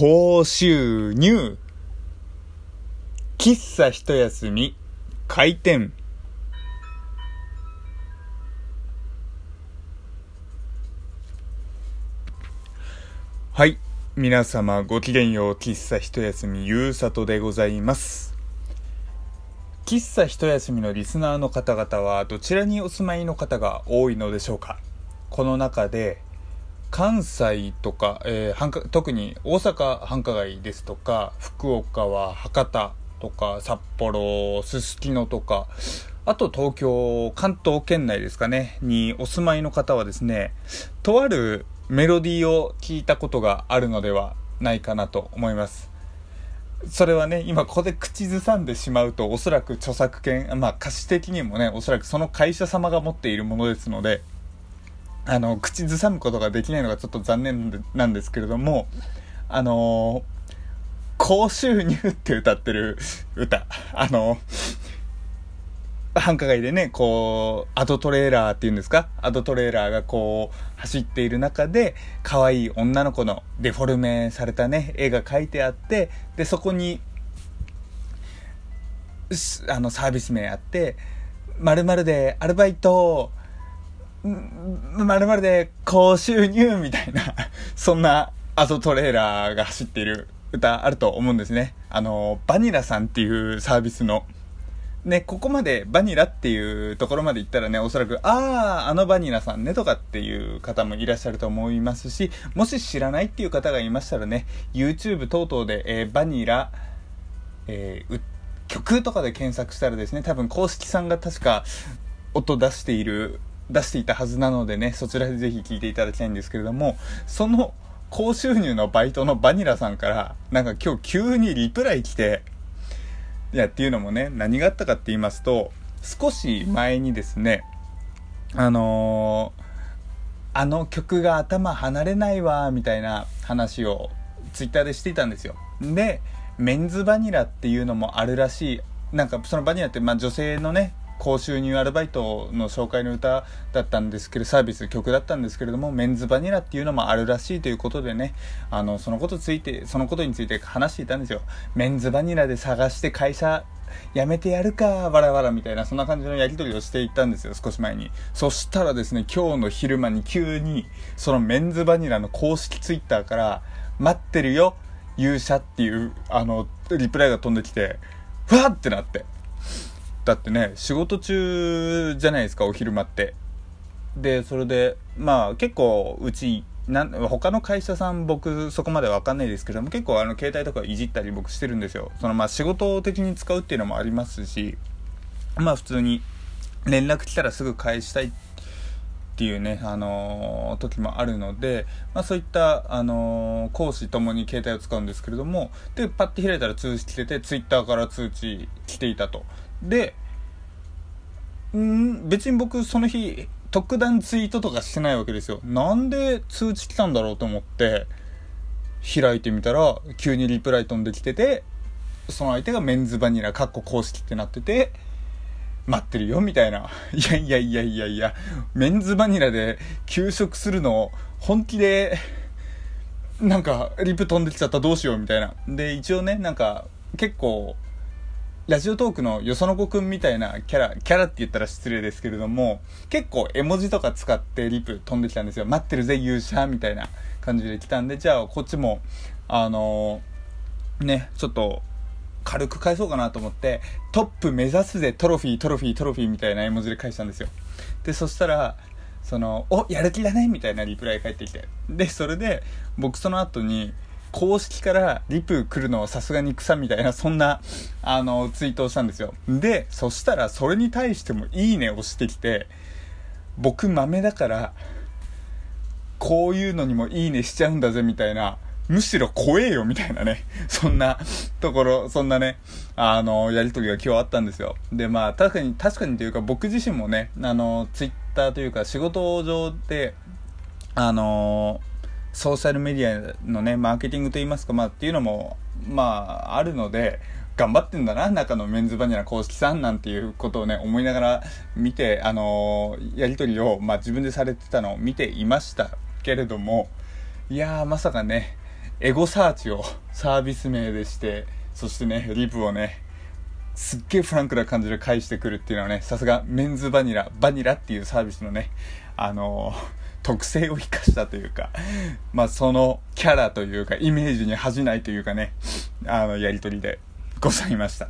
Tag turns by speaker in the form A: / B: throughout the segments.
A: 高収入。喫茶一休み。開店。はい。皆様ごきげんよう。喫茶一休みゆうさとでございます。喫茶一休みのリスナーの方々はどちらにお住まいの方が多いのでしょうか。この中で関西とか、えー、特に大阪繁華街ですとか福岡は博多とか札幌すすきのとかあと東京関東圏内ですかねにお住まいの方はですねとあるメロディーを聞いたことがあるのではないかなと思います。それはね今ここで口ずさんでしまうとおそらく著作権まあ歌詞的にもねおそらくその会社様が持っているものですのであの口ずさむことができないのがちょっと残念なんですけれどもあの高収入って歌ってる歌。あの繁華街でねこうアドトレーラーっていうんですか？アドトレーラーがこう走っている中で可愛い女の子のデフォルメされたね絵が描いてあってでそこにあのサービス名あって「まるでアルバイトまるまるで高収入みたいな、そんなアドトレーラーが走っている歌あると思うんですね。あの、バニラさんっていうサービスの、ね、ここまでバニラっていうところまで行ったらね、おそらく、ああ、あのバニラさんねとかっていう方もいらっしゃると思いますし、もし知らないっていう方がいましたらね、YouTube 等々で、えー、バニラ、えー、曲とかで検索したらですね、多分公式さんが確か音出している出していたはずなのでね、そちらでぜひ聞いていただきたいんですけれども、その高収入のバイトのバニラさんから、なんか今日急にリプライ来て、いや、っていうのもね、何があったかって言いますと、少し前にですね、あのー、あの曲が頭離れないわ、みたいな話をツイッターでしていたんですよ。で、メンズバニラっていうのもあるらしい。なんかそのバニラって、まあ女性のね、高収入アルバイトの紹介の歌だったんですけど、サービス曲だったんですけれども、メンズバニラっていうのもあるらしいということでね、あの、そのことついて、そのことについて話していたんですよ。メンズバニラで探して会社辞めてやるか、わらわらみたいな、そんな感じのやり取りをしていったんですよ、少し前に。そしたらですね、今日の昼間に急に、そのメンズバニラの公式ツイッターから、待ってるよ、勇者っていう、あの、リプライが飛んできて、ふわってなって。だってね仕事中じゃないですかお昼間って。でそれでまあ結構うちな他の会社さん僕そこまで分かんないですけども結構あの携帯とかいじったり僕してるんですよ。そのまあ仕事的に使うっていうのもありますしまあ普通に連絡来たらすぐ返したいっていうね、あのー、時もあるので、まあ、そういった、あのー、講師ともに携帯を使うんですけれどもでパッて開いたら通知来ててツイッターから通知来ていたと。でん別に僕その日特段ツイートとかしてないわけですよ。なんで通知来たんだろうと思って開いてみたら急にリプライ飛んできててその相手がメンズバニラかっこ公式ってなってて待ってるよみたいな。いやいやいやいやいやメンズバニラで休職するの本気でなんかリプ飛んできちゃったどうしようみたいな。で一応ねなんか結構ラジオトークのよその子くんみたいなキャラ、キャラって言ったら失礼ですけれども、結構絵文字とか使ってリプ飛んできたんですよ。待ってるぜ、勇者みたいな感じで来たんで、じゃあこっちも、あのー、ね、ちょっと、軽く返そうかなと思って、トップ目指すぜ、トロフィー、トロフィー、トロフィーみたいな絵文字で返したんですよ。で、そしたら、その、お、やる気だねみたいなリプライ返ってきて。で、それで、僕その後に、公式からリプ来るのはさすがに草みたいな、そんな、あの、ツイートをしたんですよ。で、そしたらそれに対してもいいねをしてきて、僕豆だから、こういうのにもいいねしちゃうんだぜみたいな、むしろ怖えよみたいなね、そんなところ、そんなね、あの、やりとりが今日あったんですよ。で、まあ、確かに、確かにというか僕自身もね、あの、ツイッターというか仕事上で、あのソーシャルメディアのね、マーケティングといいますか、まあっていうのも、まああるので、頑張ってんだな、中のメンズバニラ公式さんなんていうことをね、思いながら見て、あのー、やりとりを、まあ自分でされてたのを見ていましたけれども、いやー、まさかね、エゴサーチをサービス名でしてそしてねリプをねすっげえフランクな感じで返してくるっていうのはねさすがメンズバニラバニラっていうサービスのねあの特性を生かしたというかまあそのキャラというかイメージに恥じないというかねあのやり取りでございました。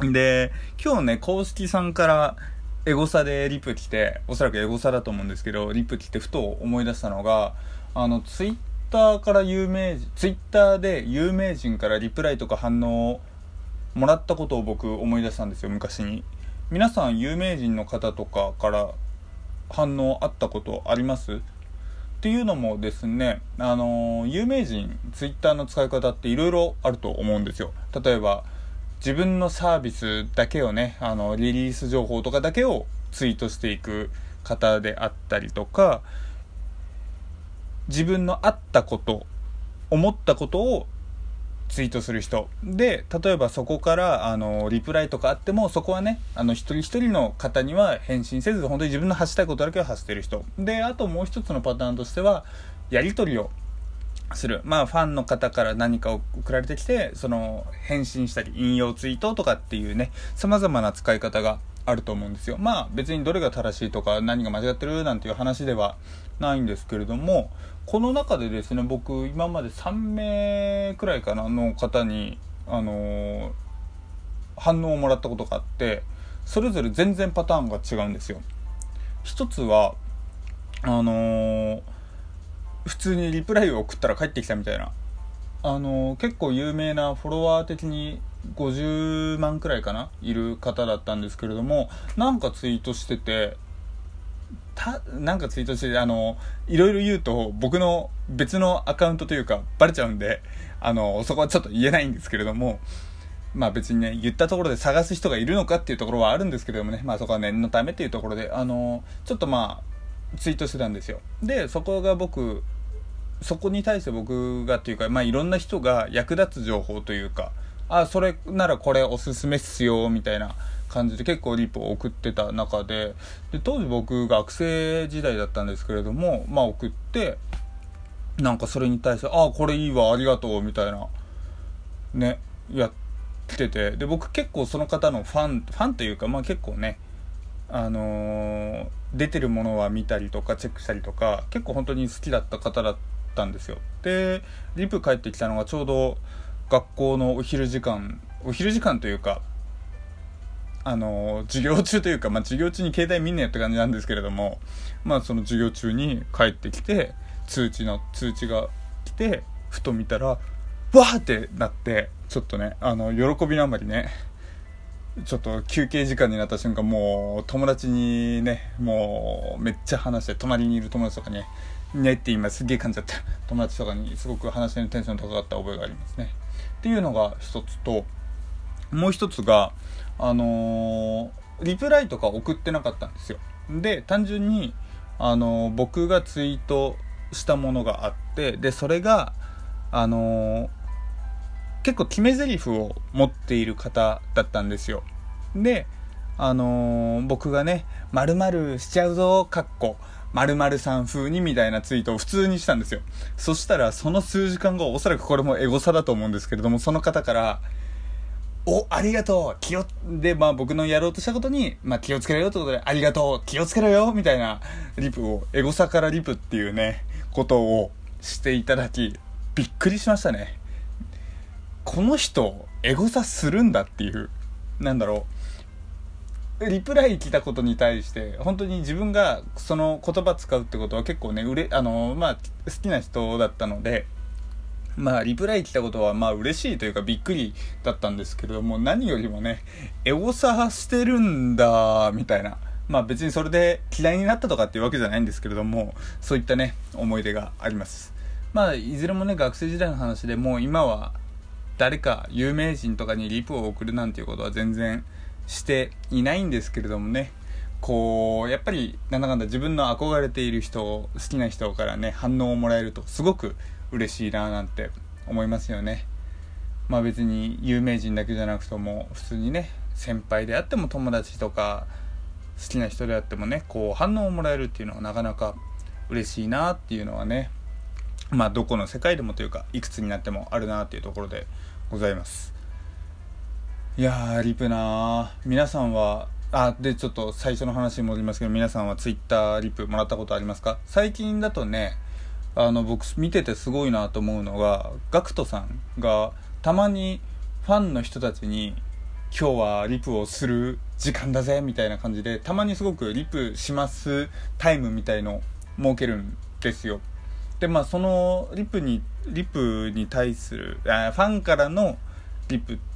A: で今日ね公式さんからエゴサでリプ来ておそらくエゴサだと思うんですけどリプ来てふと思い出したのがあのツイッターから有名人ツイッターで有名人からリプライとか反応をもらったことを僕思い出したんですよ昔に。皆さん有名人の方とかから反応あったことあります？っていうのもですねあの有名人ツイッターの使い方っていろいろあると思うんですよ。例えば自分のサービスだけをねあのリリース情報とかだけをツイートしていく方であったりとか自分のあったこと思ったことをツイートする人。で例えばそこからあのリプライとかあってもそこはねあの一人一人の方には返信せず本当に自分の発したいことだけを発してる人。であともう一つのパターンとしてはやり取りをする。まあファンの方から何か送られてきてその返信したり引用ツイートとかっていうね様々な使い方があると思うんですよ。まあ別にどれが正しいとか何が間違ってるなんていう話ではないんですけれどもこの中でですね僕今まで3名くらいかなの方にあのー、反応をもらったことがあってそれぞれ全然パターンが違うんですよ。一つはあのー普通にリプライを送ったら帰ってきたみたいな。あの結構有名なフォロワー的に50万くらいかないる方だったんですけれどもなんかツイートしててたなんかツイートしてあのいろいろ言うと僕の別のアカウントというかバレちゃうんであのそこはちょっと言えないんですけれどもまあ別にね言ったところで探す人がいるのかっていうところはあるんですけどもねまあそこは念のためっていうところであのちょっとまあツイートしてたんですよ。でそこが僕そこに対して僕がっていうか、まあ、いろんな人が役立つ情報というか、あ、それならこれおすすめっすよ、みたいな感じで結構リプを送ってた中で、で、当時僕学生時代だったんですけれども、まあ送って、なんかそれに対して、あ、これいいわ、ありがとう、みたいな、ね、やってて、で、僕結構その方のファン、ファンというか、まあ結構ね、あのー、出てるものは見たりとかチェックしたりとか結構本当に好きだった方だったんですよ。でリプ帰ってきたのがちょうど学校のお昼時間お昼時間というかあの授業中というか、まあ、授業中に携帯見んねやって感じなんですけれどもまあその授業中に帰ってきて通知の通知が来てふと見たらわーってなってちょっとねあの喜びのあまりねちょっと休憩時間になった瞬間もう友達にねもうめっちゃ話して隣にいる友達とかにねって今す。げえ感じちゃった友達とかにすごく話のテンション高かった覚えがありますね。っていうのが一つともう一つがあのー、リプライとか送ってなかったんですよ。で単純にあのー、僕がツイートしたものがあってでそれがあのー、結構決め台詞を持っている方だったんですよ。であの僕がね「まるしちゃうぞ」かっこ〇〇さん風にみたいなツイートを普通にしたんですよ。そしたら、その数時間後、おそらくこれもエゴサだと思うんですけれども、その方から、お、ありがとう気を、で、まあ僕のやろうとしたことに、まあ気をつけろよってことで、ありがとう気をつけろよみたいなリプを、エゴサからリプっていうね、ことをしていただき、びっくりしましたね。この人、エゴサするんだっていう、なんだろう。リプライ来たことに対して本当に自分がその言葉使うってことは結構ねうれあのまあ好きな人だったのでまあリプライ来たことはまあ嬉しいというかびっくりだったんですけれども何よりもねエゴサしてるんだみたいな。まあ別にそれで嫌いになったとかっていうわけじゃないんですけれどもそういったね思い出があります。まあいずれもね学生時代の話でもう今は誰か有名人とかにリプを送るなんていうことは全然していないんですけれどもねこうやっぱりなんだかんだ自分の憧れている人好きな人からね反応をもらえるとすごく嬉しいななんて思いますよね。まあ別に有名人だけじゃなくとも普通にね先輩であっても友達とか好きな人であってもねこう反応をもらえるっていうのはなかなか嬉しいなっていうのはねまあどこの世界でもというかいくつになってもあるなっていうところでございます。いやーリプなー。皆さんはあでちょっと最初の話に戻りますけど皆さんはツイッターリプもらったことありますか？最近だとねあの僕見ててすごいなと思うのが GACKT さんがたまにファンの人たちに今日はリプをする時間だぜみたいな感じでたまにすごくリプしますタイムみたいの設けるんですよ。でまあそのリプにリプに対するあファンからのリプって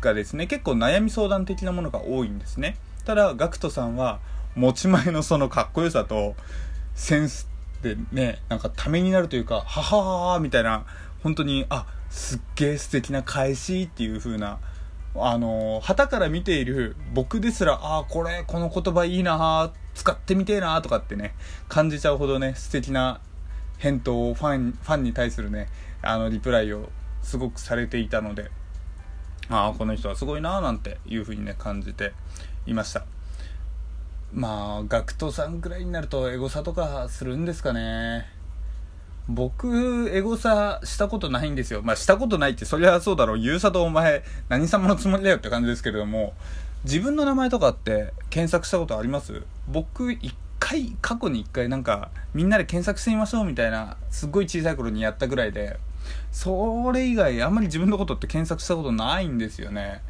A: がですね結構悩み相談的なものが多いんですね。ただ GACKT さんは持ち前のそのかっこよさとセンスでねなんかためになるというかはははみたいな本当にあすっげえ素敵な返しっていう風なあの旗から見ている僕ですらああこれこの言葉いいな使ってみてえなとかってね感じちゃうほどね素敵な返答をファンファンに対するねあのリプライをすごくされていたのでああこの人はすごいななんていう風にね感じていましたまあ GACKT さんぐらいになるとエゴサとかするんですかね僕、エゴサしたことないんですよ。まあ、したことないって、そりゃそうだろう。ゆうさとお前、何様のつもりだよって感じですけれども、自分の名前とかって検索したことあります？僕、一回、過去に一回なんか、みんなで検索してみましょうみたいな、すっごい小さい頃にやったぐらいで、それ以外、あんまり自分のことって検索したことないんですよね。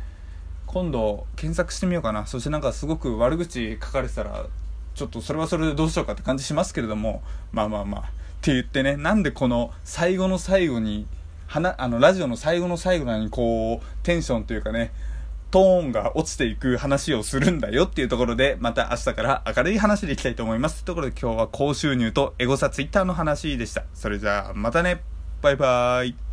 A: 今度、検索してみようかな。そしてなんかすごく悪口書かれてたら、ちょっとそれはそれでどうしようかって感じしますけれども、まあまあまあ。って言ってね、なんでこの最後の最後に、はあの、ラジオの最後の最後なのにこう、テンションというかね、トーンが落ちていく話をするんだよっていうところで、また明日から明るい話でいきたいと思います。というところで今日は高収入とエゴサツイッターの話でした。それじゃあ、またねバイバイ。